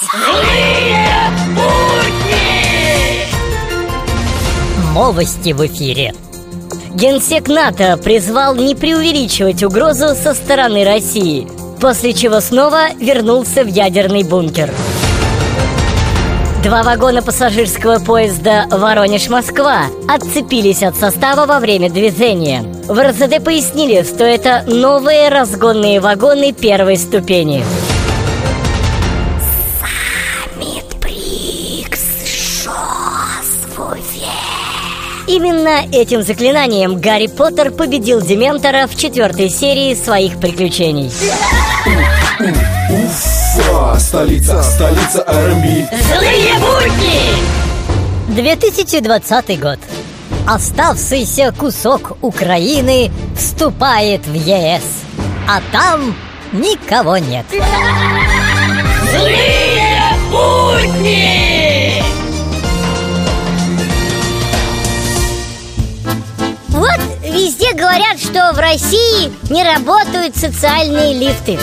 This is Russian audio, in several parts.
Злые будни! Новости в эфире. Генсек НАТО призвал не преувеличивать угрозу со стороны России, после чего снова вернулся в ядерный бункер. Два вагона пассажирского поезда «Воронеж-Москва» отцепились от состава во время движения. В РЗД пояснили, что это новые разгонные вагоны первой ступени. Именно этим заклинанием Гарри Поттер победил Дементора в четвертой серии своих приключений. Уфа, столица, столица R&B. Злые будни! 2020 год. Оставшийся кусок Украины вступает в ЕС, а там никого нет. Говорят, что в России не работают социальные лифты.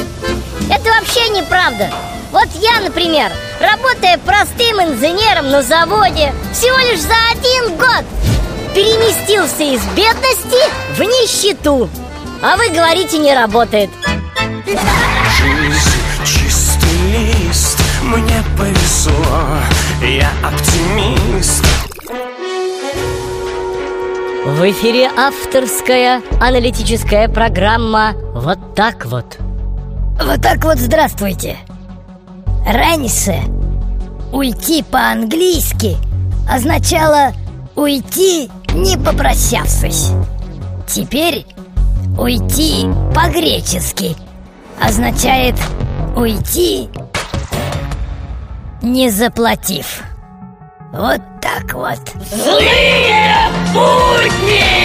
Это вообще неправда. Вот я, например, работая простым инженером на заводе, всего лишь за один год переместился из бедности в нищету. А вы говорите, не работает. Жизнь чистый лист, мне повезло, я оптимист. В эфире авторская аналитическая программа «Вот так вот». Вот так вот здравствуйте. Раньше уйти по-английски означало уйти не попрощавшись. Теперь уйти по-гречески означает уйти не заплатив. Вот так вот. Злые Yeah!